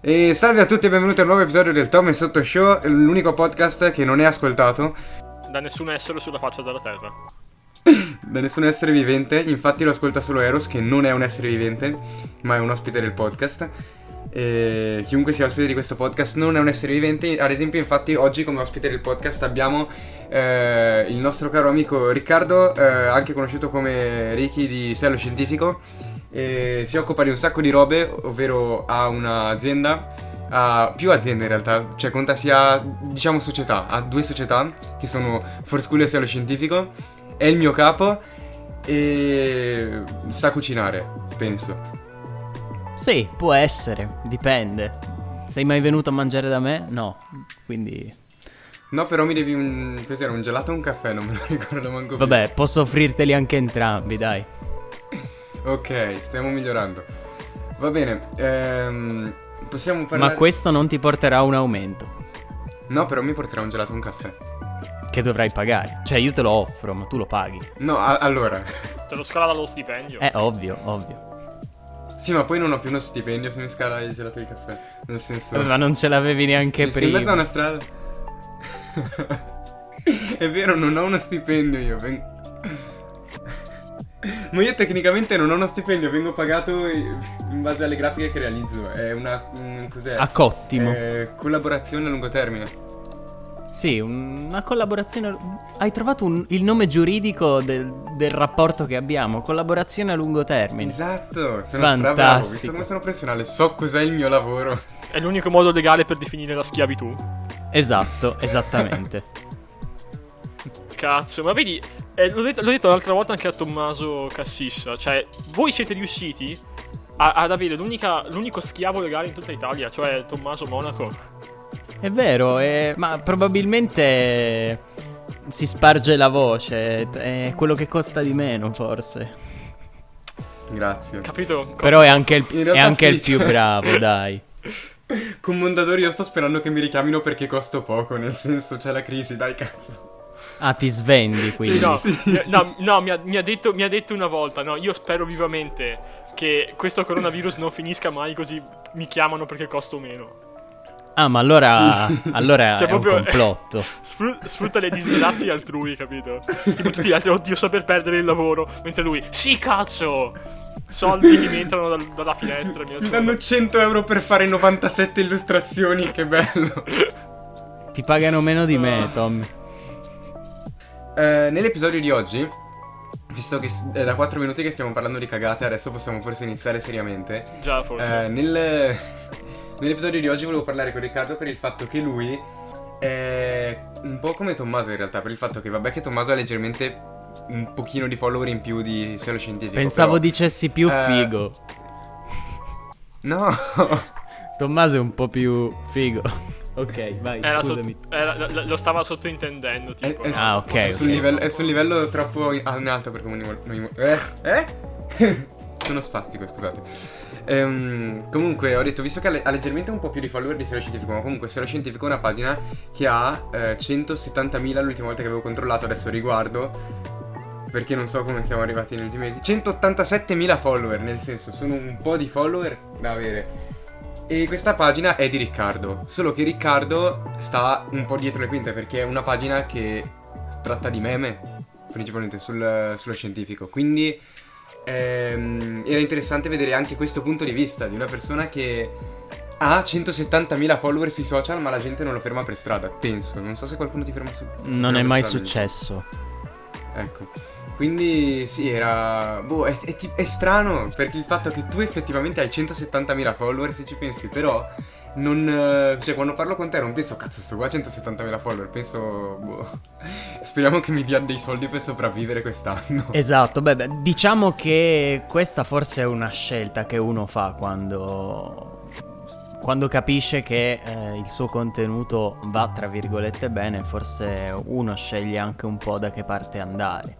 E salve a tutti e benvenuti a un nuovo episodio del Tom e Sotto Show, l'unico podcast che non è ascoltato Da nessun essere sulla faccia della terra. da nessun essere vivente, infatti lo ascolta solo Eros che non è un essere vivente, ma è un ospite del podcast. E chiunque sia ospite di questo podcast non è un essere vivente, ad esempio infatti oggi come ospite del podcast abbiamo eh, il nostro caro amico Riccardo, eh, anche conosciuto come Ricky di Sello Scientifico, e si occupa di un sacco di robe, ovvero ha un'azienda, ha più aziende in realtà, cioè conta sia, diciamo società, ha due società che sono For School e Sello Scientifico, è il mio capo e sa cucinare, penso. Sì, può essere, dipende. Sei mai venuto a mangiare da me? No, quindi... No, però mi devi un... cos'era, un gelato o un caffè? Non me lo ricordo manco più. Vabbè, posso offrirteli anche entrambi, dai. Ok, stiamo migliorando. Va bene, ehm, possiamo parlare... Ma questo non ti porterà a un aumento, No, però mi porterà un gelato o un caffè. che dovrai pagare. Cioè, io te lo offro, ma tu lo paghi. No, a- allora... Te lo scala dallo stipendio. È ovvio, ovvio. Sì, ma poi non ho più uno stipendio se mi scala il gelato e il caffè. Nel senso... Ma non ce l'avevi neanche Mi sto in mezzo a prima. una strada. È vero, non ho uno stipendio io. ven- Ma io tecnicamente non ho uno stipendio, vengo pagato in base alle grafiche che realizzo. È una. un- cos'è? A cottimo. Eh, collaborazione a lungo termine. Sì, una collaborazione... Hai trovato un- il nome giuridico del, del rapporto che abbiamo. Collaborazione a lungo termine. Esatto, sono Fantastico. strabravo. Come sono professionale, so cos'è il mio lavoro. È l'unico modo legale per definire la schiavitù. Esatto, esattamente. Cazzo, ma vedi, eh, l'ho, detto, l'ho detto l'altra volta anche a Tommaso Cassissa. Cioè, voi siete riusciti a- ad avere l'unica- l'unico schiavo legale in tutta Italia, cioè Tommaso Monaco. È vero, eh, ma probabilmente si sparge la voce. È quello che costa di meno, forse. Grazie. Capito? Però è anche il, è anche sì, il più cioè- bravo, dai. Con Mondadori io sto sperando che mi richiamino perché costo poco. Nel senso, c'è la crisi, dai cazzo. Ah, ti svendi quindi. Sì, no, Sì. no, no, mi, ha, mi ha detto, mi ha detto una volta, no, io spero vivamente che questo coronavirus non finisca mai così mi chiamano perché costo meno. Ah, ma allora, Sì. allora Cioè, è un proprio- complotto. Sfru- sfrutta le disgrazie altrui, capito? Tipo tutti gli altri, oddio, sto per perdere il lavoro. Mentre lui, sì, cazzo! Soldi che mi entrano dal- dalla finestra. Mi danno 100 euro per fare 97 illustrazioni, che bello. Ti pagano meno di me, Tommy. Eh, nell'episodio di oggi, visto che è da 4 minuti che stiamo parlando di cagate, adesso possiamo forse iniziare seriamente. Già, forse. Eh, nel- nell'episodio di oggi volevo parlare con Riccardo per il fatto che lui è un po' come Tommaso in realtà, per il fatto che vabbè che Tommaso ha leggermente un pochino di follower in più di Selo Scientifico. Pensavo però- dicessi più eh, figo. No! Tommaso è un po' più figo. Ok, vai, Era scusami. sotto- era- lo- stava sottointendendo, È, tipo. è Ah, su- ok, è sul ok. livello, è sul livello troppo in, ah, in alto per come noi, noi- eh? Eh? Sono spastico, scusate. Ehm, comunque, ho detto, visto che ha, le- ha leggermente un po' più di follower di Sero Scientifico, ma comunque Sero Scientifico è una pagina che ha eh, 170.000 l'ultima volta che avevo controllato, adesso riguardo, perché non so come siamo arrivati negli ultimi mesi. 187.000 follower, nel senso, sono un po' di follower da avere. E questa pagina è di Riccardo, solo che Riccardo sta un po' dietro le quinte perché è una pagina che tratta di meme, principalmente sul- sullo scientifico. Quindi ehm, era interessante vedere anche questo punto di vista di una persona che ha 170.000 follower sui social ma la gente non lo ferma per strada, penso. Non so se qualcuno ti ferma su... ti Non ferma è mai strada. successo. Ecco. Quindi sì, era... Boh, è, è è strano perché il fatto che tu effettivamente hai 170.000 follower, se ci pensi, però non... eh, Cioè, quando parlo con te non penso, cazzo, sto qua a 170.000 follower, penso... Boh... Speriamo che mi dia dei soldi per sopravvivere quest'anno. Esatto, beh, beh, diciamo che questa forse è una scelta che uno fa quando, quando capisce che eh, il suo contenuto va, tra virgolette, bene, forse uno sceglie anche un po' da che parte andare.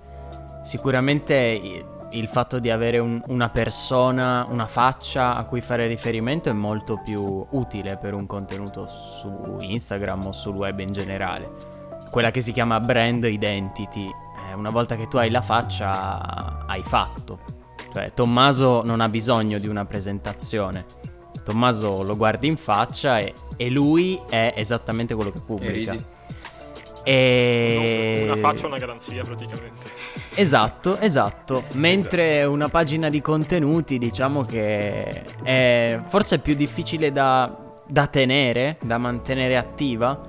Sicuramente il fatto di avere un- una persona, una faccia a cui fare riferimento è molto più utile per un contenuto su Instagram o sul web in generale. Quella che si chiama brand identity. Eh, una volta che tu hai la faccia, hai fatto. Cioè, Tommaso non ha bisogno di una presentazione. Tommaso lo guardi in faccia e, e lui è esattamente quello che pubblica. E... Una faccia una garanzia praticamente. Esatto, esatto. Mentre una pagina di contenuti, diciamo che è forse più difficile da, da tenere, da mantenere attiva.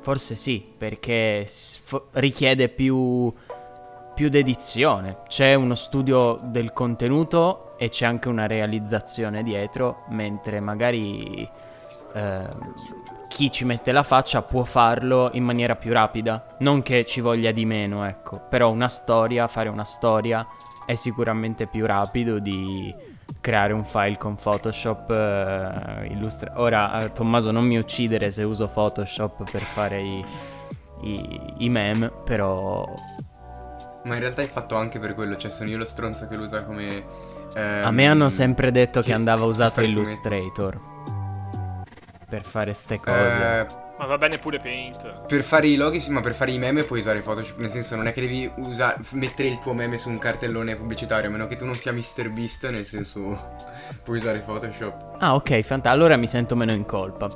Forse sì, perché richiede più, più dedizione. C'è uno studio del contenuto e c'è anche una realizzazione dietro, mentre magari ehm, chi ci mette la faccia può farlo in maniera più rapida. Non che ci voglia di meno, ecco. Però una storia, fare una storia è sicuramente più rapido di creare un file con Photoshop. eh, illustra- Ora, eh, Tommaso, non mi uccidere se uso Photoshop per fare i, i, i meme, però Ma in realtà è fatto anche per quello, cioè sono io lo stronzo che lo usa come... a ehm, me hanno sempre detto che, che- andava usato. Illustrator per fare ste cose. Eh, Ma va bene pure Paint. per fare i loghi sì, ma per fare i meme puoi usare Photoshop, nel senso non è che devi usare, mettere il tuo meme su un cartellone pubblicitario, a meno che tu non sia MrBeast, nel senso puoi usare Photoshop. Ah, ok, fantastico. Allora mi sento meno in colpa.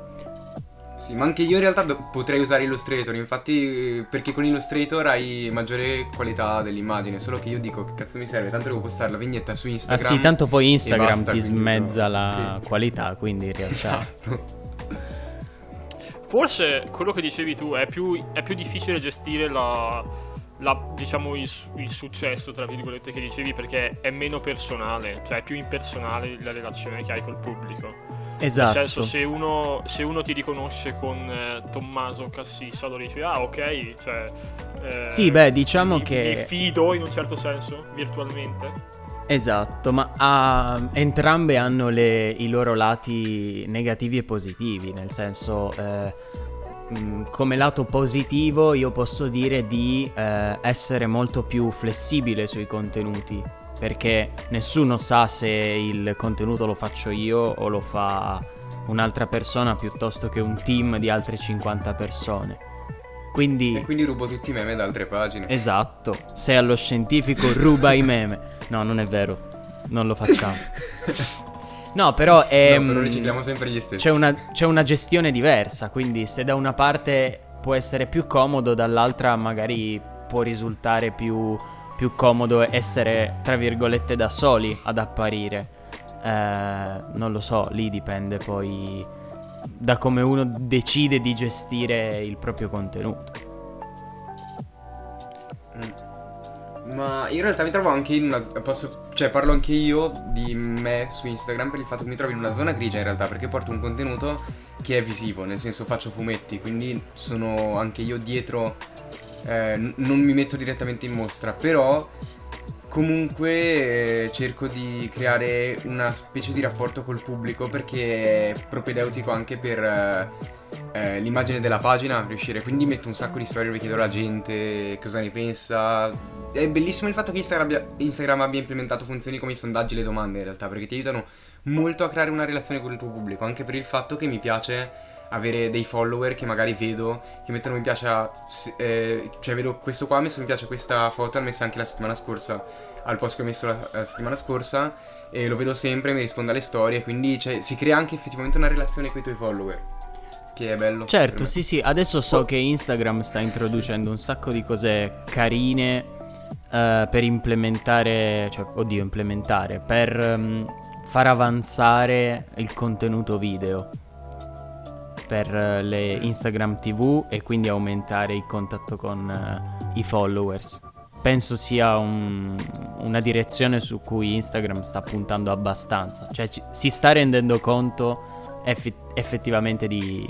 Sì, ma anche io in realtà do- potrei usare Illustrator, infatti perché con Illustrator hai maggiore qualità dell'immagine, solo che io dico che cazzo mi serve, tanto devo postare la vignetta su Ah Instagram. sì, tanto poi Instagram basta, ti smezza no. la Sì. qualità, quindi in realtà... Esatto. Forse quello che dicevi tu è più, è più difficile gestire la, la- diciamo il, il successo, tra virgolette, che dicevi perché è meno personale, cioè è più impersonale la relazione che hai col pubblico. Esatto. Nel senso, se uno, se uno ti riconosce con eh, Tommaso Cassissa, lo dici, ah ok, cioè... eh, Sì, beh, diciamo mi- che- Mi fido in un certo senso, virtualmente. Esatto, ma ah, entrambe hanno le- i loro lati negativi e positivi, nel senso, eh, mh, come lato positivo io posso dire di eh, essere molto più flessibile sui contenuti, perché nessuno sa se il contenuto lo faccio io o lo fa un'altra persona piuttosto che un team di altre 50 persone. Quindi... E quindi rubo tutti i meme da altre pagine. Esatto, se allo scientifico ruba i meme. No, non è vero, non lo facciamo. No, però è... no, però ricicliamo sempre gli stessi. c'è, una, c'è una gestione diversa, quindi se da una parte può essere più comodo, dall'altra magari può risultare più, più comodo essere, tra virgolette, da soli ad apparire. Eh, non lo so, lì dipende poi da come uno decide di gestire il proprio contenuto. Ma in realtà mi trovo anche in una. Posso, cioè, parlo anche io di me su Instagram per il fatto che mi trovo in una zona grigia in realtà, perché porto un contenuto che è visivo, nel senso faccio fumetti, quindi sono anche io dietro. eh, n- non mi metto direttamente in mostra, però comunque eh, cerco di creare una specie di rapporto col pubblico perché è propedeutico anche per eh, eh, l'immagine della pagina riuscire quindi metto un sacco di storie dove chiedo alla gente cosa ne pensa. È bellissimo il fatto che Instagram abbia, Instagram abbia implementato funzioni come i sondaggi e le domande in realtà perché ti aiutano molto a creare una relazione con il tuo pubblico anche per il fatto che mi piace avere dei follower che magari vedo che mettono mi piace a, eh, cioè vedo questo qua ha messo mi piace questa foto l'ha messa anche la settimana scorsa al post che ho messo la, la settimana scorsa e lo vedo sempre mi risponde alle storie quindi cioè, si crea anche effettivamente una relazione con i tuoi follower che è bello. Certo, sì, sì, adesso so che Instagram sta introducendo un sacco di cose carine eh, per implementare, cioè, oddio, implementare, per ehm, far avanzare il contenuto video per eh, le Instagram TV e quindi aumentare il contatto con eh, i followers. Penso sia un- una direzione su cui Instagram sta puntando abbastanza, cioè ci- si sta rendendo conto effi- effettivamente di,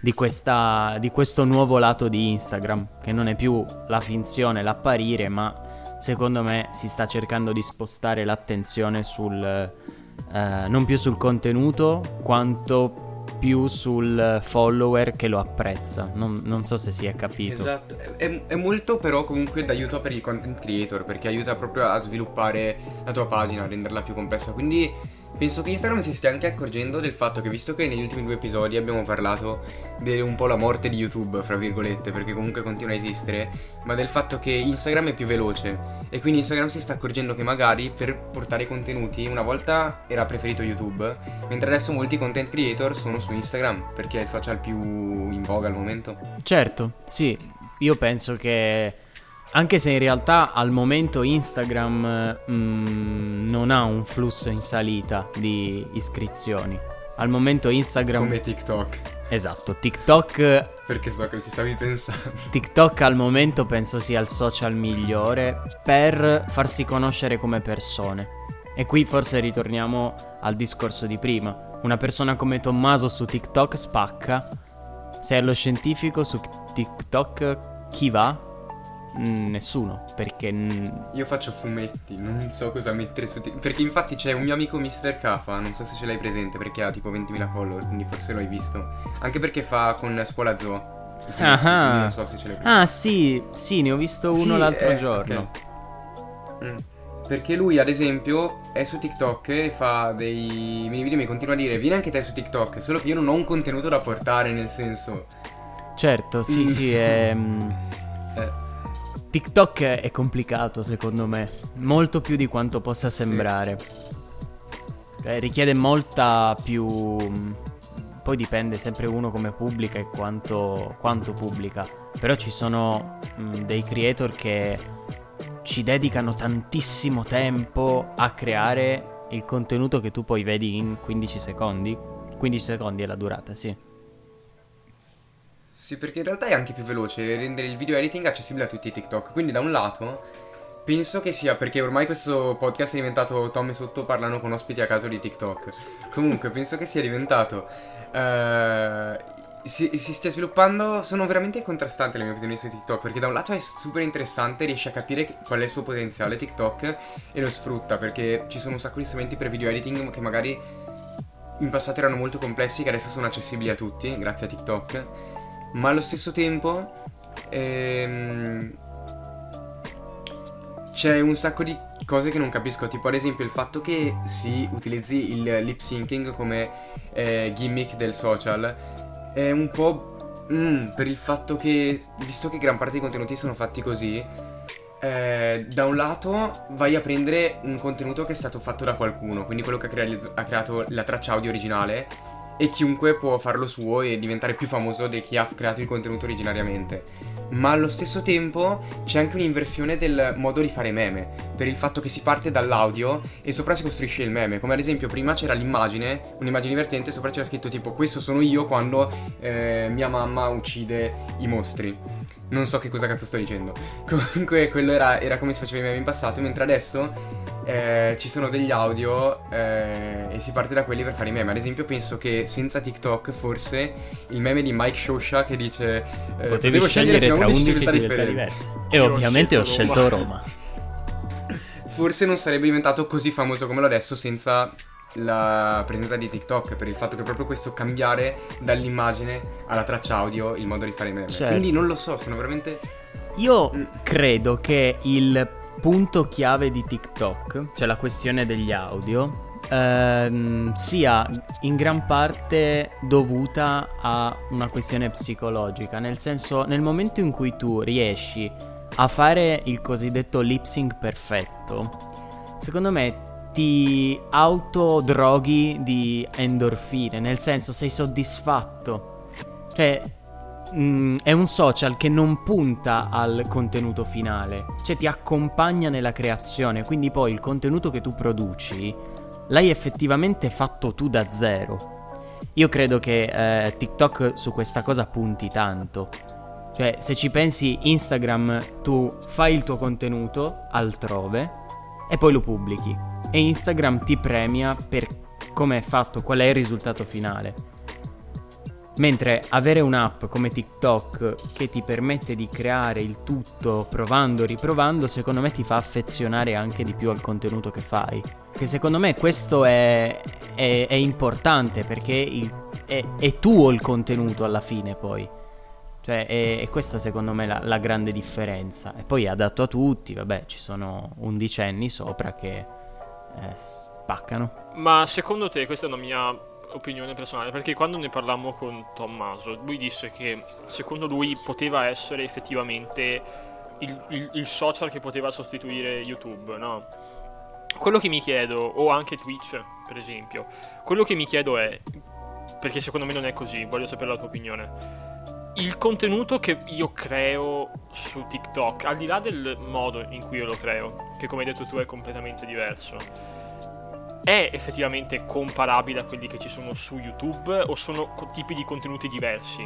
di questa- di questo nuovo lato di Instagram, che non è più la finzione, l'apparire, ma secondo me si sta cercando di spostare l'attenzione sul, eh, non più sul contenuto, quanto più sul follower che lo apprezza. Non, non so se si è capito. Esatto, è, è molto però comunque d'aiuto per il content creator perché aiuta proprio a sviluppare la tua pagina, a renderla più complessa. Quindi penso che Instagram si stia anche accorgendo del fatto che visto che negli ultimi due episodi abbiamo parlato di un po' la morte di YouTube, fra virgolette, perché comunque continua a esistere, ma del fatto che Instagram è più veloce e quindi Instagram si sta accorgendo che magari per portare contenuti una volta era preferito YouTube, mentre adesso molti content creator sono su Instagram perché è il social più in voga al momento. Certo, sì, io penso che anche se in realtà al momento Instagram mm, non ha un flusso in salita di iscrizioni. Al momento Instagram... Come TikTok. Esatto, TikTok... Perché so che ci stavi pensando. TikTok al momento penso sia il social migliore per farsi conoscere come persone. E qui forse ritorniamo al discorso di prima. Una persona come Tommaso su TikTok spacca. Se è lo scientifico su TikTok chi va? Mm, nessuno, perché... Io faccio fumetti, non so cosa mettere su TikTok. Perché infatti c'è un mio amico Mr. Kafa, non so se ce l'hai presente, perché ha tipo 20.000 follower, quindi forse l'hai visto. Anche perché fa con Scuola Zoo. Ah, non so se ce l'hai presente. Ah, sì, sì, ne ho visto uno sì, l'altro eh, giorno. Okay. Mm. Perché lui, ad esempio, è su TikTok e fa dei mini video. Mi continua a dire: Vieni anche te su TikTok. Solo che io non ho un contenuto da portare, nel senso. Certo, sì, mm. sì, è. eh. TikTok è complicato secondo me, molto più di quanto possa sembrare. Eh, richiede molta più... Poi dipende sempre uno come pubblica e quanto, quanto pubblica. Però ci sono mh, dei creator che ci dedicano tantissimo tempo a creare il contenuto che tu poi vedi in 15 secondi. 15 secondi è la durata, sì. Sì, perché in realtà è anche più veloce rendere il video editing accessibile a tutti i TikTok. Quindi da un lato penso che sia perché ormai questo podcast è diventato Tom e Sotto parlano con ospiti a caso di TikTok. Comunque penso che sia diventato... Uh, si, si, stia sviluppando, sono veramente contrastanti le mie opinioni su TikTok perché da un lato è super interessante, riesce a capire qual è il suo potenziale TikTok e lo sfrutta perché ci sono un sacco di strumenti per video editing che magari in passato erano molto complessi che adesso sono accessibili a tutti grazie a TikTok ma allo stesso tempo ehm, c'è un sacco di cose che non capisco, tipo ad esempio il fatto che si utilizzi il lip syncing come eh, gimmick del social è un po' mm, per il fatto che, visto che gran parte dei contenuti sono fatti così, eh, da un lato vai a prendere un contenuto che è stato fatto da qualcuno, quindi quello che ha, crea- ha creato la traccia audio originale e chiunque può farlo suo e diventare più famoso di chi ha creato il contenuto originariamente. Ma allo stesso tempo c'è anche un'inversione del modo di fare meme, per il fatto che si parte dall'audio e sopra si costruisce il meme. Come ad esempio prima c'era l'immagine, un'immagine divertente, sopra c'era scritto tipo questo sono io quando eh, mia mamma uccide i mostri. Non so che cosa cazzo sto dicendo. Comunque quello era, era come si faceva i meme in passato, mentre adesso eh, ci sono degli audio eh, e si parte da quelli per fare i meme. Ad esempio, penso che senza TikTok, forse il meme di Mike Shosha che dice: eh, Potevi scegliere tra 11 civiltà differenti. diverse. E Io ovviamente ho scelto, ho scelto Roma. forse non sarebbe diventato così famoso come lo adesso senza la presenza di TikTok per il fatto che proprio questo cambiare dall'immagine alla traccia audio il modo di fare i meme. Certo. Quindi non lo so, sono veramente io mm. credo che il punto chiave di TikTok, cioè la questione degli audio, ehm, sia in gran parte dovuta a una questione psicologica, nel senso nel momento in cui tu riesci a fare il cosiddetto lip sync perfetto, secondo me ti autodroghi di endorfine, nel senso sei soddisfatto. Cioè, mh, mm, è un social che non punta al contenuto finale, cioè ti accompagna nella creazione, quindi poi il contenuto che tu produci l'hai effettivamente fatto tu da zero. Io credo che eh, TikTok su questa cosa punti tanto. Cioè, se ci pensi, Instagram tu fai il tuo contenuto altrove e poi lo pubblichi. E Instagram ti premia per come è fatto, qual è il risultato finale. Mentre avere un'app come TikTok che ti permette di creare il tutto provando, riprovando, secondo me ti fa affezionare anche di più al contenuto che fai. Che secondo me questo è, è, è importante perché il, è, è, tuo il contenuto alla fine poi. Cioè, è, questa secondo me la, la, grande differenza. E poi è adatto a tutti, vabbè, ci sono undicenni sopra che eh, spaccano. Ma secondo te, questa è una mia opinione personale, perché quando ne parlammo con Tommaso, lui disse che secondo lui poteva essere effettivamente il, il, il social che poteva sostituire YouTube, no? Quello che mi chiedo, o anche Twitch, per esempio, quello che mi chiedo è, perché secondo me non è così, voglio sapere la tua opinione. Il contenuto che io creo su TikTok, al di là del modo in cui io lo creo, che come hai detto tu è completamente diverso, è effettivamente comparabile a quelli che ci sono su YouTube o sono tipi di contenuti diversi?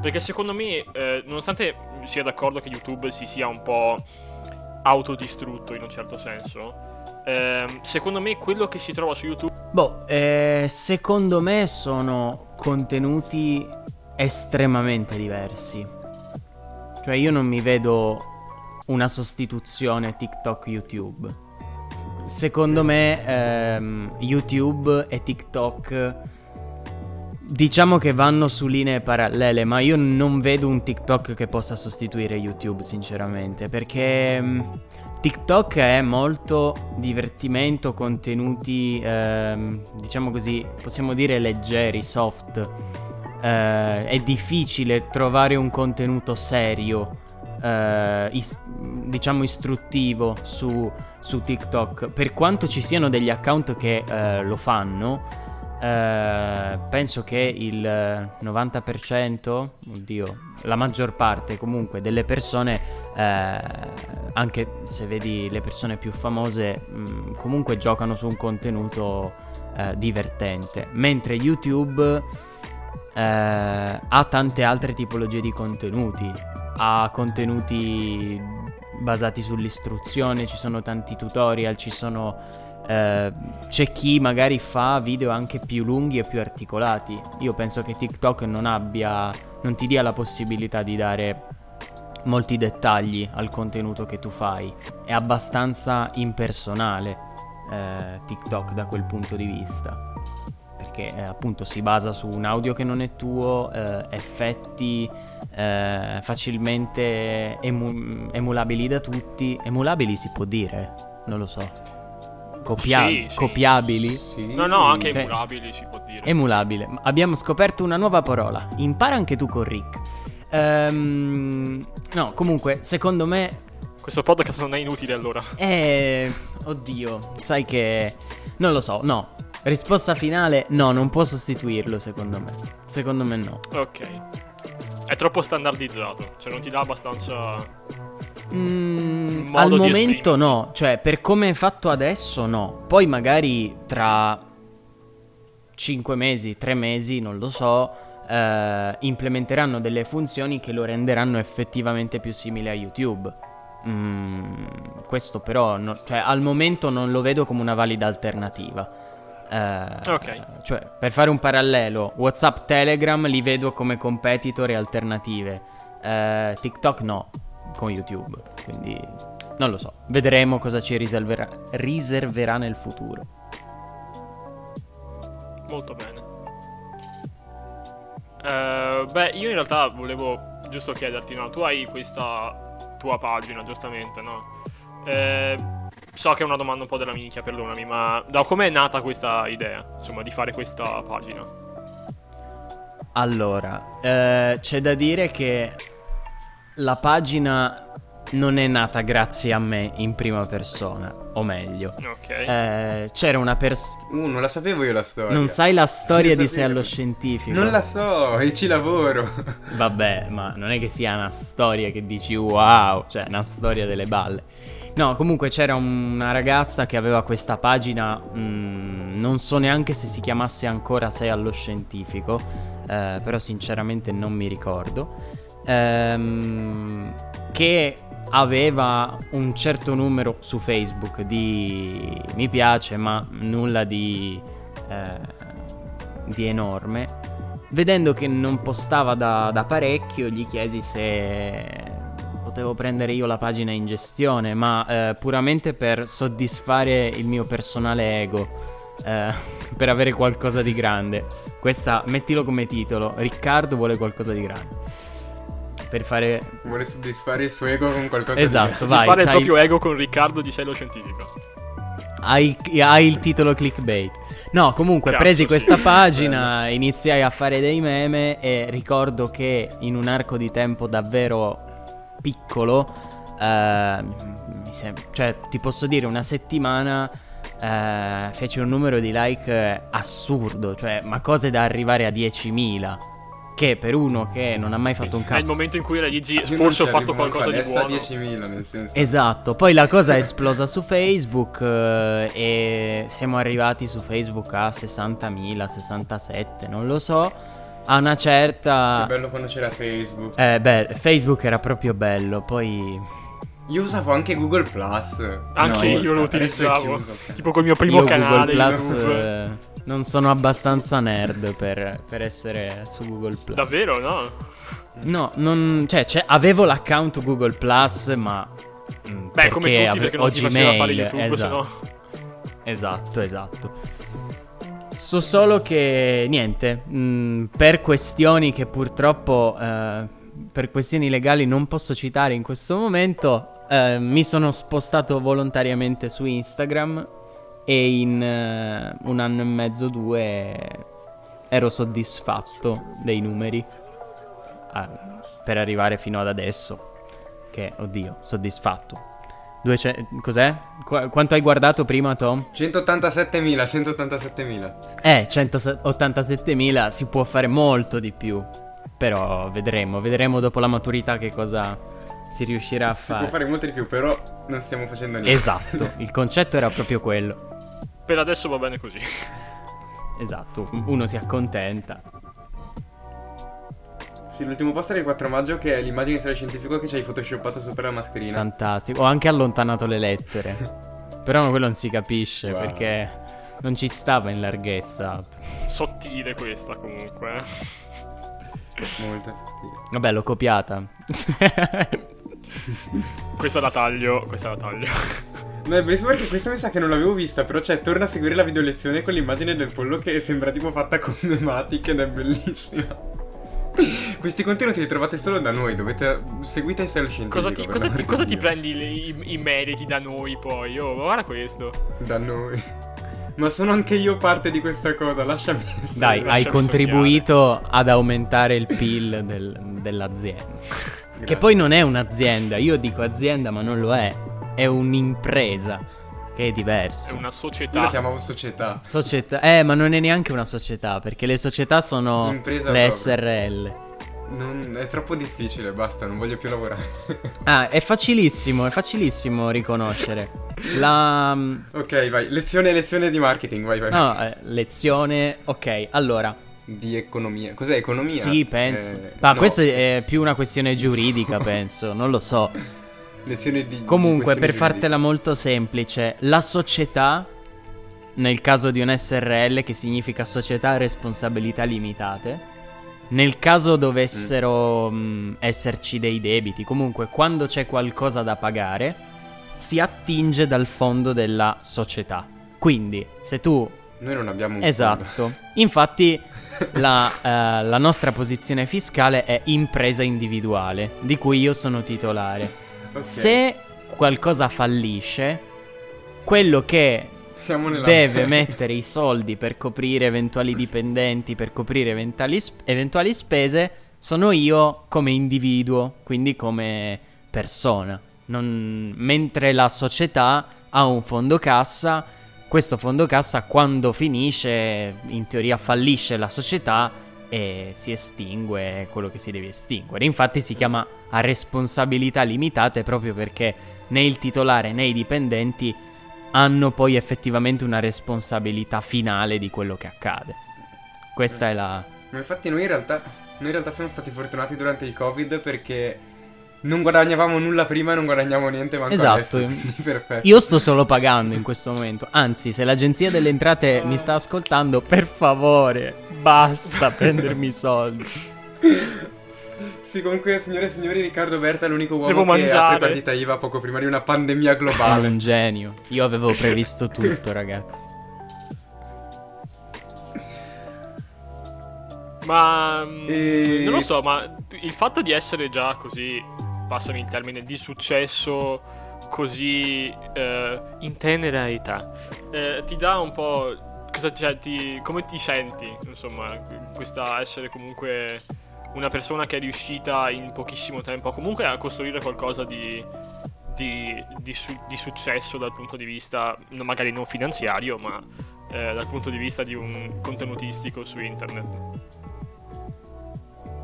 Perché secondo me, eh, nonostante sia d'accordo che YouTube si sia un po' autodistrutto in un certo senso, ehm, secondo me quello che si trova su YouTube... Boh, eh, secondo me sono contenuti estremamente diversi. Cioè io non mi vedo una sostituzione TikTok-YouTube. Secondo me ehm, YouTube e TikTok diciamo che vanno su linee parallele, ma io non vedo un TikTok che possa sostituire YouTube, sinceramente, perché mm, TikTok è molto divertimento, contenuti, ehm, diciamo così, possiamo dire leggeri, soft. Eh, è difficile trovare un contenuto serio eh, is- diciamo istruttivo su, su, TikTok. Per quanto ci siano degli account che eh, lo fanno, eh, penso che il 90%, oddio, la maggior parte comunque delle persone, eh, anche se vedi le persone più famose, mh, mm, comunque giocano su un contenuto eh, divertente. Mentre YouTube eh, ha tante altre tipologie di contenuti ha contenuti basati sull'istruzione, ci sono tanti tutorial, ci sono... Eh, c'è chi magari fa video anche più lunghi e più articolati. Io penso che TikTok non abbia, non ti dia la possibilità di dare molti dettagli al contenuto che tu fai. È abbastanza impersonale eh, TikTok da quel punto di vista che eh, appunto si basa su un audio che non è tuo, eh, effetti eh, facilmente emu- emulabili da tutti. Emulabili si può dire, non lo so. Copia- sì, sì. Copiabili? Sì. No, no, anche cioè, emulabili si può dire. Emulabile. Abbiamo scoperto una nuova parola. Impara anche tu con Rick. Um, no, comunque, secondo me questo podcast non è inutile allora. Eh, oddio, sai che... Non lo so, no. Risposta finale, no, non può sostituirlo secondo me. Secondo me no. Ok. È troppo standardizzato, cioè non ti dà abbastanza... Mm, al momento no, cioè per come è fatto adesso no. Poi magari tra 5 mesi, 3 mesi, non lo so, eh, implementeranno delle funzioni che lo renderanno effettivamente più simile a YouTube. Mm, questo però, no, cioè, al momento non lo vedo come una valida alternativa. Eh, ok. Cioè, per fare un parallelo, WhatsApp, Telegram li vedo come competitor e alternative. Eh, TikTok no, con YouTube. Quindi non lo so. Vedremo cosa ci riserverà, riserverà nel futuro. Molto bene. Uh, beh, io in realtà volevo giusto chiederti, no? Tu hai questa tua pagina, giustamente, no? Eh, So che è una domanda un po' della minchia, perdonami, ma da com'è nata questa idea, insomma, di fare questa pagina? Allora, eh, c'è da dire che la pagina non è nata grazie a me in prima persona, o meglio. Ok. Eh, c'era una persona... Uh, non la sapevo io la storia. Non sai la storia di sé allo scientifico? Non la so, e ci lavoro. Vabbè, ma non è che sia una storia che dici wow, cioè una storia delle balle. No, comunque c'era una ragazza che aveva questa pagina, mh, mm, non so neanche se si chiamasse ancora Sei allo scientifico, eh, però sinceramente non mi ricordo, ehm, che aveva un certo numero su Facebook di mi piace, ma nulla di, eh, di enorme. Vedendo che non postava da, da parecchio, gli chiesi se potevo prendere io la pagina in gestione, ma eh, puramente per soddisfare il mio personale ego, eh, per avere qualcosa di grande. Questa, mettilo come titolo, Riccardo vuole qualcosa di grande. Per fare... Vuole soddisfare il suo ego con qualcosa esatto, di vai. Fare il proprio ego con Riccardo di Cielo Scientifico. hai, hai il titolo clickbait. No, comunque, Cazzo, presi sì. questa pagina, iniziai a fare dei meme e ricordo che in un arco di tempo davvero piccolo, eh, mi sem- cioè ti posso dire una settimana, eh, fece un numero di like assurdo, cioè ma cose da arrivare a 10.000. Che per uno che non ha mai fatto un È il cazzo momento in cui realizzi, forse ho fatto qualcosa di buono. Adesso a 10.000 nel senso. Esatto, poi la cosa è esplosa su Facebook eh, e siamo arrivati su Facebook a 60.000, 67, non lo so. A una Che certa... bello quando c'era Facebook. Eh beh, Facebook era proprio bello, poi... Io usavo anche Google Plus. Anche No, io lo utilizzavo. chiuso. Tipo col mio primo Io canale. Google Plus eh, non sono abbastanza nerd per, per essere su Google Plus. Davvero, no? No, non, cioè, c'è- avevo l'account Google Plus, ma... mm, Beh, come tutti, ave- perché ho non ti faceva fare Gmail, YouTube, esatto. sennò... Esatto, esatto. So solo che niente, mh, per questioni che purtroppo eh, per questioni legali non posso citare in questo momento, eh, mi sono spostato volontariamente su Instagram e in eh, un anno e mezzo, due ero soddisfatto dei numeri ah, per arrivare fino ad adesso. Che, oddio, soddisfatto. 200 cos'è? Qu- quanto hai guardato prima, Tom? 187.000, 187.000. Eh, 187.000 si può fare molto di più. Però vedremo, vedremo dopo la maturità che cosa si riuscirà a Si fare. può fare molto di più, però non stiamo facendo niente. Esatto, il concetto era proprio quello. Per adesso va bene così. Esatto, uno si accontenta. Sì, l'ultimo post era il 4 maggio che è l'immagine del scientifico che ci hai photoshoppato sopra la mascherina. Fantastico. Ho anche allontanato le lettere. Però quello non si capisce Wow. perché non ci stava in larghezza. Sottile questa comunque. eh. Molto sottile. Vabbè, l'ho copiata. Questa la taglio, questa la taglio. No, è bellissimo perché questa mi sa che non l'avevo vista, però cioè torna a seguire la video lezione con l'immagine del pollo che sembra tipo fatta con mematiche ed è bellissima. Questi contenuti li trovate solo da noi, dovete seguite il scientifico. Cosa ti, cosa ti- cosa ti prendi le- i, i meriti da noi poi? Oh, ma guarda questo. Da noi. Ma sono anche io parte di questa cosa, lasciami. Dai, hai lasciami contribuito ad aumentare il PIL del- dell'azienda. Che Grazie. poi non è un'azienda, io dico azienda ma non lo è, è un'impresa, che è È diverso. una Io la società. chiamavo società. Società, eh ma non è neanche una società, perché le società sono Impresa le proprio. SRL. Non, è troppo difficile, basta, non voglio più lavorare. Ah, è facilissimo, è facilissimo riconoscere. La... ok, vai. Lezione, lezione di marketing, vai, vai. No, eh, lezione, ok, allora, Di economia. Cos'è economia? sì, penso. Eh, Ma no, questa è più una questione giuridica, penso, non lo so. Lezione di. Comunque, di per questioni fartela molto semplice, la società, nel caso di un SRL, che significa società a responsabilità limitate, nel caso dovessero mh, esserci dei debiti, comunque quando c'è qualcosa da pagare, si attinge dal fondo della società. Quindi, se tu. Noi non abbiamo un Esatto. Infatti la, eh, la nostra posizione fiscale è impresa individuale, di cui io sono titolare. fondo. Ok, Se qualcosa fallisce, quello che deve mettere i soldi per coprire eventuali dipendenti, per coprire eventuali, sp- eventuali spese, sono io come individuo, quindi come persona. Non- mentre la società ha un fondo cassa, questo fondo cassa quando finisce, in teoria fallisce la società e si estingue quello che si deve estinguere. Infatti si chiama a responsabilità limitate proprio perché né il titolare né i dipendenti hanno poi effettivamente una responsabilità finale di quello che accade. Questa è la... Ma infatti noi in realtà noi in realtà siamo stati fortunati durante il Covid perché non guadagnavamo nulla prima e non guadagniamo niente manco Esatto. adesso. Io sto solo pagando in questo momento. Anzi, se l'agenzia delle entrate mi sta ascoltando, per favore, basta prendermi i soldi. Sì, comunque, signore e signori, Riccardo Berta è l'unico uomo Devo che mangiare. apre partita IVA poco prima di una pandemia Sono globale. un genio. Io avevo previsto tutto, ragazzi. Ma mm, E- non lo so, ma il fatto di essere già così, passami il termine, di successo così eh, in tenera età, eh, ti dà un po'... Cosa, cioè, ti, come ti senti, insomma, questa essere comunque una persona che è riuscita in pochissimo tempo comunque a costruire qualcosa di, di, di, su, di successo dal punto di vista, magari non finanziario, ma eh, dal punto di vista di un contenutistico su internet?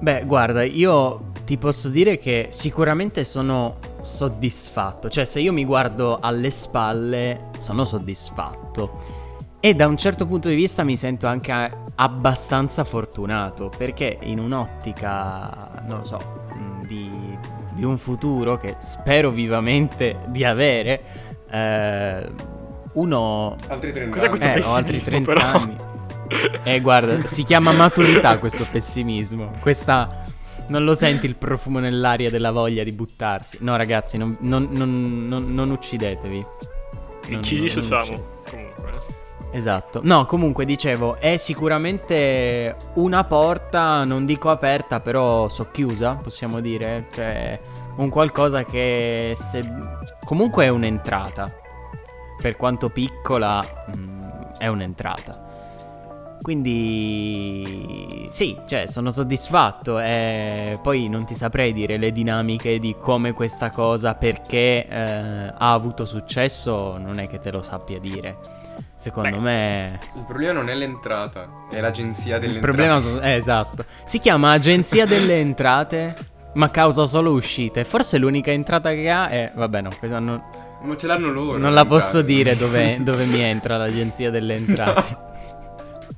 Beh, guarda, io ti posso dire che sicuramente sono soddisfatto. Cioè, se io mi guardo alle spalle, sono soddisfatto. E da un certo punto di vista mi sento anche abbastanza fortunato, perché in un'ottica, non lo so, mm, di, di un futuro che spero vivamente di avere, eh, uno... Altri 30 Cos'è questo eh, ho altri 30 però? anni. Eh, guarda, si chiama maturità questo pessimismo. Questa. Non lo senti il profumo nell'aria della voglia di buttarsi. No, ragazzi, non, non- non- non- non uccidetevi. Non- dissociamo, non comunque. Esatto. No, comunque dicevo, è sicuramente una porta, non dico aperta, però socchiusa, possiamo dire. Cioè, un qualcosa che se... comunque è un'entrata. Per quanto piccola, mm, è un'entrata. Quindi sì, cioè sono soddisfatto e poi non ti saprei dire le dinamiche di come questa cosa, perché eh, ha avuto successo, non è che te lo sappia dire. Secondo Beh, me Il problema non è l'entrata, è l'agenzia delle il problema entrate. so- eh, esatto. Si chiama Agenzia delle Entrate, ma causa solo uscite. Forse l'unica entrata che ha è vabbè, no, questa non, Ma ce l'hanno loro. non la posso entrate. dire dove, dove mi entra l'Agenzia delle Entrate.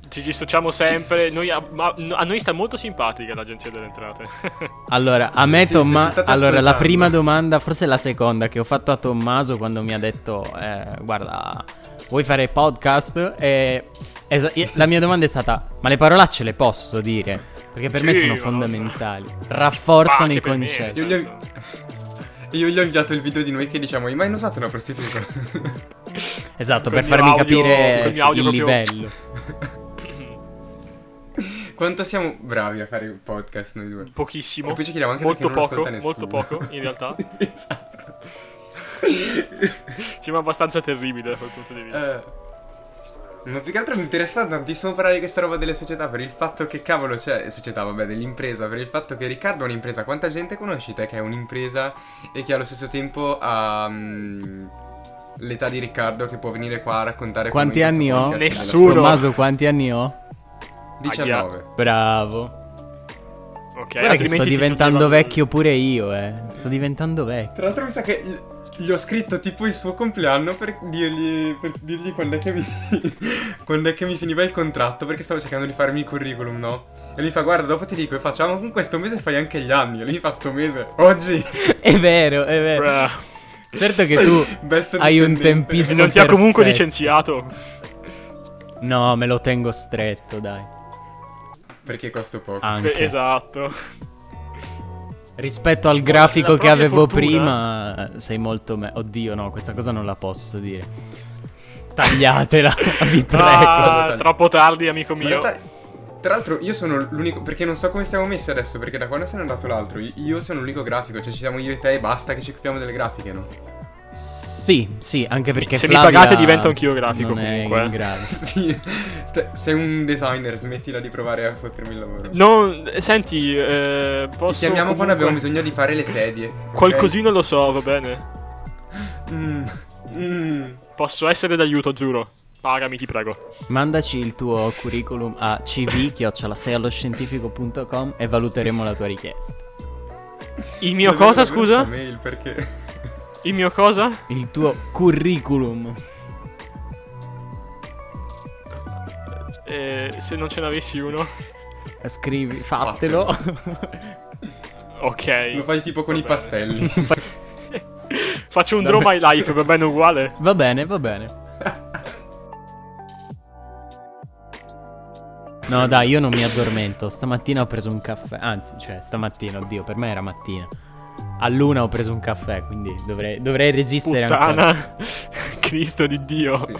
Ci dissociamo sempre. Noi a, ma- a noi sta molto simpatica l'agenzia delle entrate. Allora, a me Sì, Tomma- Allora, la prima domanda, forse la seconda che ho fatto a Tommaso quando mi ha detto eh, "Guarda, vuoi fare podcast?" E esa- la mia domanda è stata "Ma le parolacce le posso dire?" Perché per me Sì, sono ma- fondamentali. Rafforzano i me, concetti. Io gli, ho... Io gli ho inviato il video di noi che diciamo: Hai mai usato una prostituta? Esatto, per farmi audio- capire col mio audio il proprio- livello. Quanto siamo bravi a fare podcast noi due? Pochissimo. E poi ci chiediamo anche molto poco, molto poco, in realtà. esatto. Sembra abbastanza terribile da quel punto di vista. Eh, ma più che altro mi interessa tantissimo parlare di questa roba delle società per il fatto che cavolo c'è società, vabbè, dell'impresa, per il fatto che Riccardo è un'impresa. Quanta gente conosci te che è un'impresa e che allo stesso tempo ha mm, l'età di Riccardo che può venire qua a raccontare con Quanti anni ho? Nessuno. Tommaso, quanti anni ho? sua- 19. Bravo. ok, Guarda che sto diventando vecchio pure io, eh. Sto diventando vecchio. Tra l'altro mi sa che gli- ho scritto tipo il suo compleanno per dirgli, per dirgli quando, è che mi, quando è che mi finiva il contratto perché stavo cercando di farmi il curriculum, no? E lui mi fa guarda dopo ti dico e faccio ah ma con questo mese fai anche gli anni e lui mi fa sto mese oggi È vero, è vero. Bruh. Certo che tu hai un. E tempismo non ti ha comunque licenziato. No, me lo tengo stretto, dai. perché costo poco Anche. Esatto. Rispetto al grafico che avevo fortuna. prima, sei molto me- Oddio, no, questa cosa non la posso dire. Tagliatela, vi prego. Ah, troppo tardi, amico mio. realtà, tra l'altro io sono l'unico perché non so come stiamo messi adesso perché da quando se n'è andato l'altro io sono l'unico grafico cioè ci siamo io e te e basta che ci occupiamo delle grafiche no? Sì, sì, anche Sì, perché se mi Flavia pagate divento anch'io grafico, non è comunque. in grado. sì sta- sei un designer smettila di provare a fottermi il lavoro Non, senti, eh, posso Ti chiamiamo comunque- quando abbiamo bisogno di fare le sedie. Qualcosino lo so, va bene. Mm. Mm. Posso essere d'aiuto, giuro. Pagami, ti prego. Mandaci il tuo curriculum a cv-seialloscientifico.com e valuteremo la tua richiesta. Il mio cosa, scusa? Mail perché Il mio cosa? Il tuo curriculum. Eh, se non ce n'avessi uno. Scrivi, fatelo. Ok. lo fai tipo con Va i bene. pastelli. Faccio un draw my life, va bene uguale. va bene, va bene. No, dai, io non mi addormento. Stamattina ho preso un caffè. Anzi, cioè, stamattina, oddio, per me era mattina. A luna ho preso un caffè, quindi dovrei, dovrei resistere ancora. Puttana. Cristo di Dio. Sì.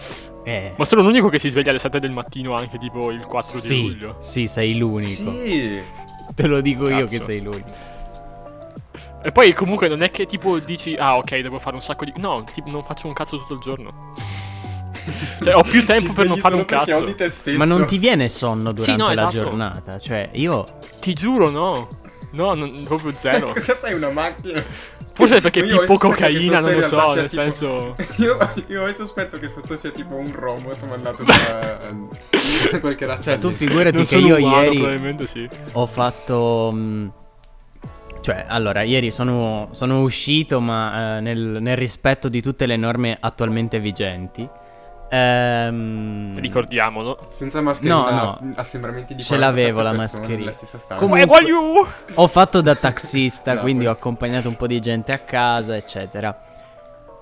Eh, Ma sono l'unico che si sveglia alle 7 del mattino anche tipo il 4 di sì, luglio. sì, sei l'unico. Sì. Te lo dico io Cazzo. che sei l'unico. E poi comunque non è che tipo dici, ah ok, devo fare un sacco di... No, tipo non faccio un cazzo tutto il giorno. cioè ho più tempo per non fare un cazzo. Ma non ti viene sonno durante Sì, no, la esatto. giornata? Cioè, io... Ti giuro, no. No, non- proprio zero. Cosa sai una macchina? Forse è perché Io pippo cocaina, non lo so, nel tipo- senso... Io, io ho il sospetto che sotto sia tipo un robot mandato da da qualche razza. Cioè, tu figurati Non che io umano, ieri probabilmente sì. ho fatto... mh, Cioè, allora, ieri sono, sono uscito, ma eh, nel, nel rispetto di tutte le norme attualmente vigenti. Ehm, Ricordiamolo. Senza mascherina, No, no. assembramenti di Ce 47 l'avevo la mascherina. Comunque-? Ho fatto da taxista, No, quindi poi- ho accompagnato un po' di gente a casa, eccetera.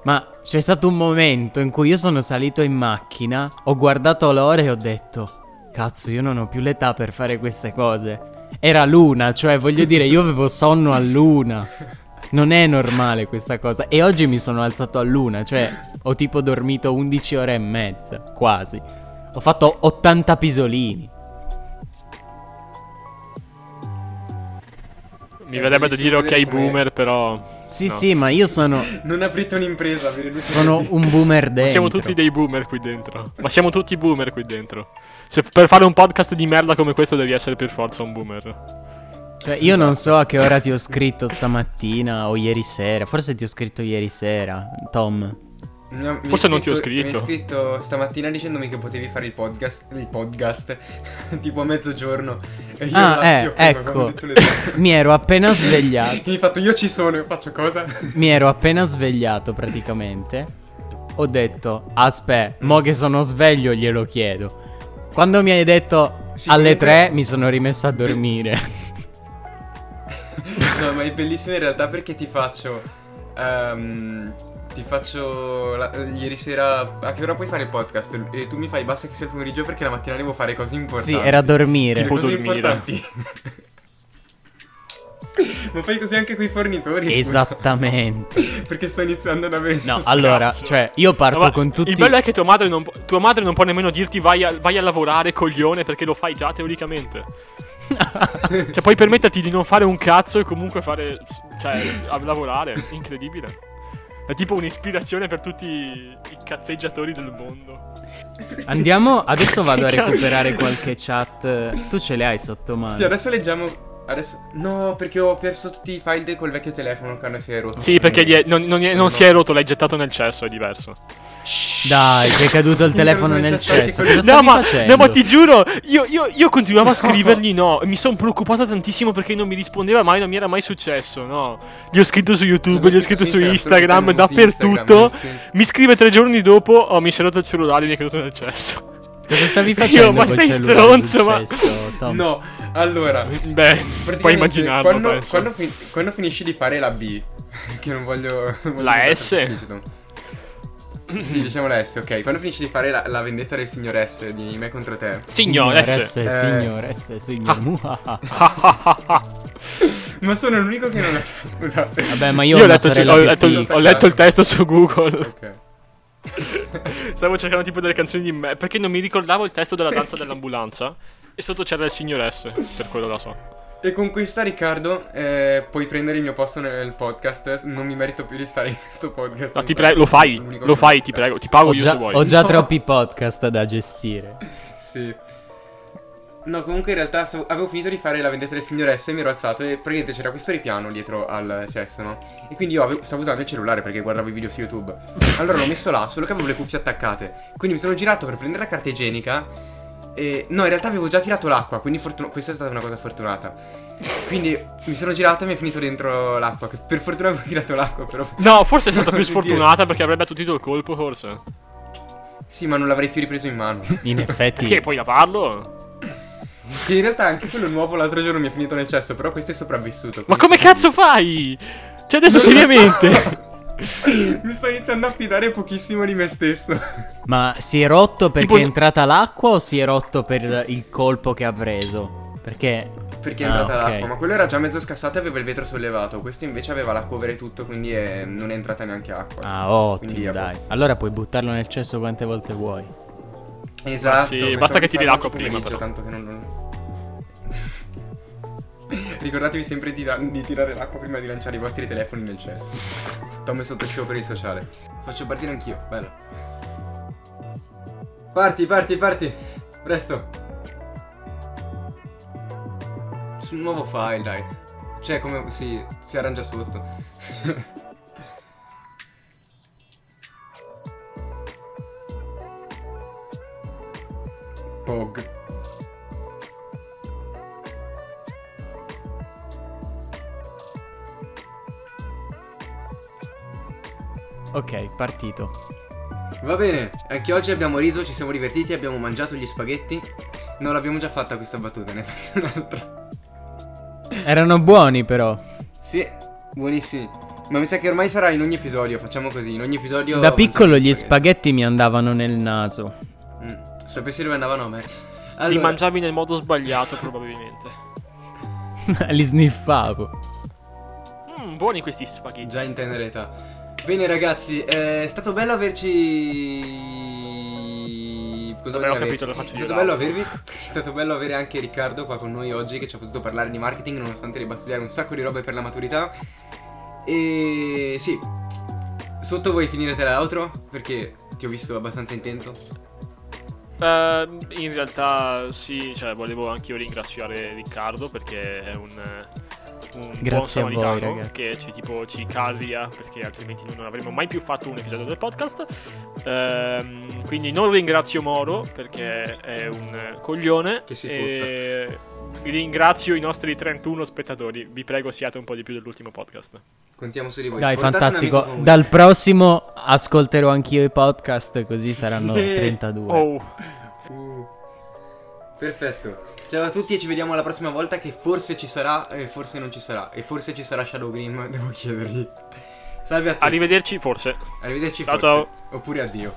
Ma c'è stato un momento in cui io sono salito in macchina, ho guardato l'ora e ho detto: Cazzo, io non ho più l'età per fare queste cose. Era l'una, cioè voglio dire, io avevo sonno a luna. Non è normale questa cosa. E oggi mi sono alzato a luna, cioè ho tipo dormito 11 ore e mezza, quasi. Ho fatto 80 pisolini. Mi verrebbe da dire ok com'è. boomer, però... Sì, no. sì, ma io sono, Non aprite un'impresa, lui- sono un boomer dentro. Ma siamo tutti dei boomer qui dentro. Ma siamo tutti boomer qui dentro. Se per fare un podcast di merda come questo devi essere per forza un boomer. Cioè, io non so a che ora ti ho scritto stamattina o ieri sera. Forse ti ho scritto ieri sera, Tom. Mi Forse hai non ti ho scritto- Mi scritto. hai scritto stamattina dicendomi che potevi fare il podcast, il podcast tipo a mezzogiorno. E io Ah, eh, ecco. le Mi ero appena svegliato. Mi hai fatto io ci sono e faccio cosa? Mi ero appena svegliato praticamente. Ho detto, aspetta, mo che sono sveglio glielo chiedo. Quando mi hai detto Sì, alle 3 mi sono rimesso a dormire. No, ma è bellissimo in realtà perché ti faccio. ehm, ti faccio. la- ieri sera. A che ora puoi fare il podcast? E tu mi fai basta che sia il pomeriggio perché la mattina devo fare cose importanti. sì, era dormire. Le Tipo cose dormire. importanti. ma fai così anche con i fornitori? Esattamente. perché sto iniziando ad avere No, allora, cioè, io parto Ma con tutti Il bello è che tua madre, non, tua madre non può nemmeno dirti vai a, vai a lavorare, coglione, perché lo fai già teoricamente. cioè, puoi permetterti di non fare un cazzo e comunque fare. Cioè, a lavorare. Incredibile. È tipo un'ispirazione per tutti i cazzeggiatori del mondo. Andiamo, adesso vado a recuperare qualche chat. Tu ce le hai sotto mano? Sì, adesso leggiamo. Adesso. No, perché ho perso tutti i file de- col vecchio telefono che hanno si è rotto. Sì, perché è- non, non è- non No. si è rotto, l'hai gettato nel cesso, è diverso. Dai, che è caduto il telefono non nel cesso. No ma, no, ma ti giuro, io, io- io continuavo a scrivergli no. E mi sono preoccupato tantissimo perché non mi rispondeva mai, non mi era mai successo, no. Gli ho scritto su YouTube, gli ho scritto su Instagram, dappertutto. Mi scrive tre giorni dopo, oh, mi si è rotto il cellulare mi è caduto nel cesso. Cosa stavi facendo? Io, ma sei stronzo, ma- successo? No, allora. Beh, puoi immaginarlo, quando, quando, fin- quando finisci di fare la B, che non voglio. non voglio La S? Sì, diciamo la S, ok. Quando finisci di fare la, la vendetta del signor S di me contro te. Signore, S, S. Eh. signore, S, signore. Muahaha. Ma sono l'unico che non la sa, scusate. Vabbè, ma Io io, ho letto, ho letto ho letto il testo su Google. Ok. Stavo cercando tipo delle canzoni di me. Perché non mi ricordavo il testo della danza dell'ambulanza. E sotto c'era il signor S, per quello la so. E con questa, Riccardo, eh, puoi prendere il mio posto nel podcast. Non mi merito più di stare in questo podcast. No, ti prego, lo fai, lo fai, ti prego, ti pago Ho io già, se vuoi. ho già No. troppi podcast da gestire. Sì. No, comunque in realtà stavo- avevo finito di fare la vendetta del signor S e mi ero alzato e praticamente c'era questo ripiano dietro al cesso, no? E quindi io avevo- stavo usando il cellulare perché guardavo i video su YouTube. Allora l'ho messo là, solo che avevo le cuffie attaccate. Quindi mi sono girato per prendere la carta igienica e... No, in realtà avevo già tirato l'acqua, quindi fortuna- questa è stata una cosa fortunata. Quindi mi sono girato e mi è finito dentro l'acqua. che Per fortuna avevo tirato l'acqua, però... No, forse è stata più sfortunata perché avrebbe attutito il colpo, forse. Sì, ma non l'avrei più ripreso in mano. In effetti, Perché puoi lavarlo? Che in realtà anche quello nuovo l'altro giorno mi è finito nel cesso, però questo è sopravvissuto. Ma quindi- come cazzo fai? Cioè, adesso Non seriamente. so. Mi sto iniziando a fidare pochissimo di me stesso. ma si è rotto perché Tipo- è entrata l'acqua o si è rotto per il colpo che ha preso? Perché Perché è Ah, entrata ok. l'acqua, ma quello era già mezzo scassato e aveva il vetro sollevato. Questo invece aveva la cover e tutto, quindi è- non è entrata neanche acqua. Ah, Quindi ottimo, a dai. Allora puoi buttarlo nel cesso quante volte vuoi. Esatto. sì, basta che tiri l'acqua prima, però. Tanto che non. Ricordatevi sempre di, da- di tirare l'acqua prima di lanciare i vostri telefoni nel cesso. Tom è sotto show per il sociale. Faccio partire anch'io, bello. Parti, parti, parti. Presto. Sul nuovo file, dai. Cioè, come... Sì, si arrangia sotto. Pog. Ok, partito. Va bene, anche oggi abbiamo riso, ci siamo divertiti, abbiamo mangiato gli spaghetti. Non l'abbiamo già fatta questa battuta, ne faccio un'altra. Erano buoni però. Sì, buonissimi. Ma mi sa che ormai sarà in ogni episodio, facciamo così, in ogni episodio... Da piccolo gli spaghetti mi andavano nel naso. Sapessi dove andavano a me. Li Allora, mangiavi nel modo sbagliato, probabilmente. Li sniffavo. Mm, buoni questi spaghetti. già in tenera età. Bene ragazzi, è stato bello averci... Cosa Vabbè, ho capito, averci? lo faccio È stato bello l'altro. avervi. È stato bello avere anche Riccardo qua con noi oggi che ci ha potuto parlare di marketing nonostante debba studiare un sacco di robe per la maturità. E sì, sotto vuoi finire te l'outro? Perché ti ho visto abbastanza intento. Eh, in realtà sì, cioè, volevo anch'io ringraziare Riccardo perché è un, un buon Grazie a voi, samaritano ragazzi. che ci, tipo, ci cavia perché altrimenti non avremmo mai più fatto un episodio del podcast. Ehm, quindi non ringrazio Moro perché è un coglione. Che si e ringrazio i nostri 31 spettatori. Vi prego siate un po' di più dell'ultimo podcast. Contiamo su di voi. Dai, Portate fantastico. voi. Dal prossimo ascolterò anch'io i podcast, così saranno Sì. 32. Oh, Uh, perfetto. Ciao a tutti e ci vediamo la prossima volta che forse ci sarà e forse non ci sarà. E forse ci sarà Shadow Grim, devo chiedergli. Salve a tutti. arrivederci forse. Arrivederci Ciao, forse. ciao. Oppure addio.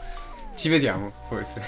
Ci vediamo, forse.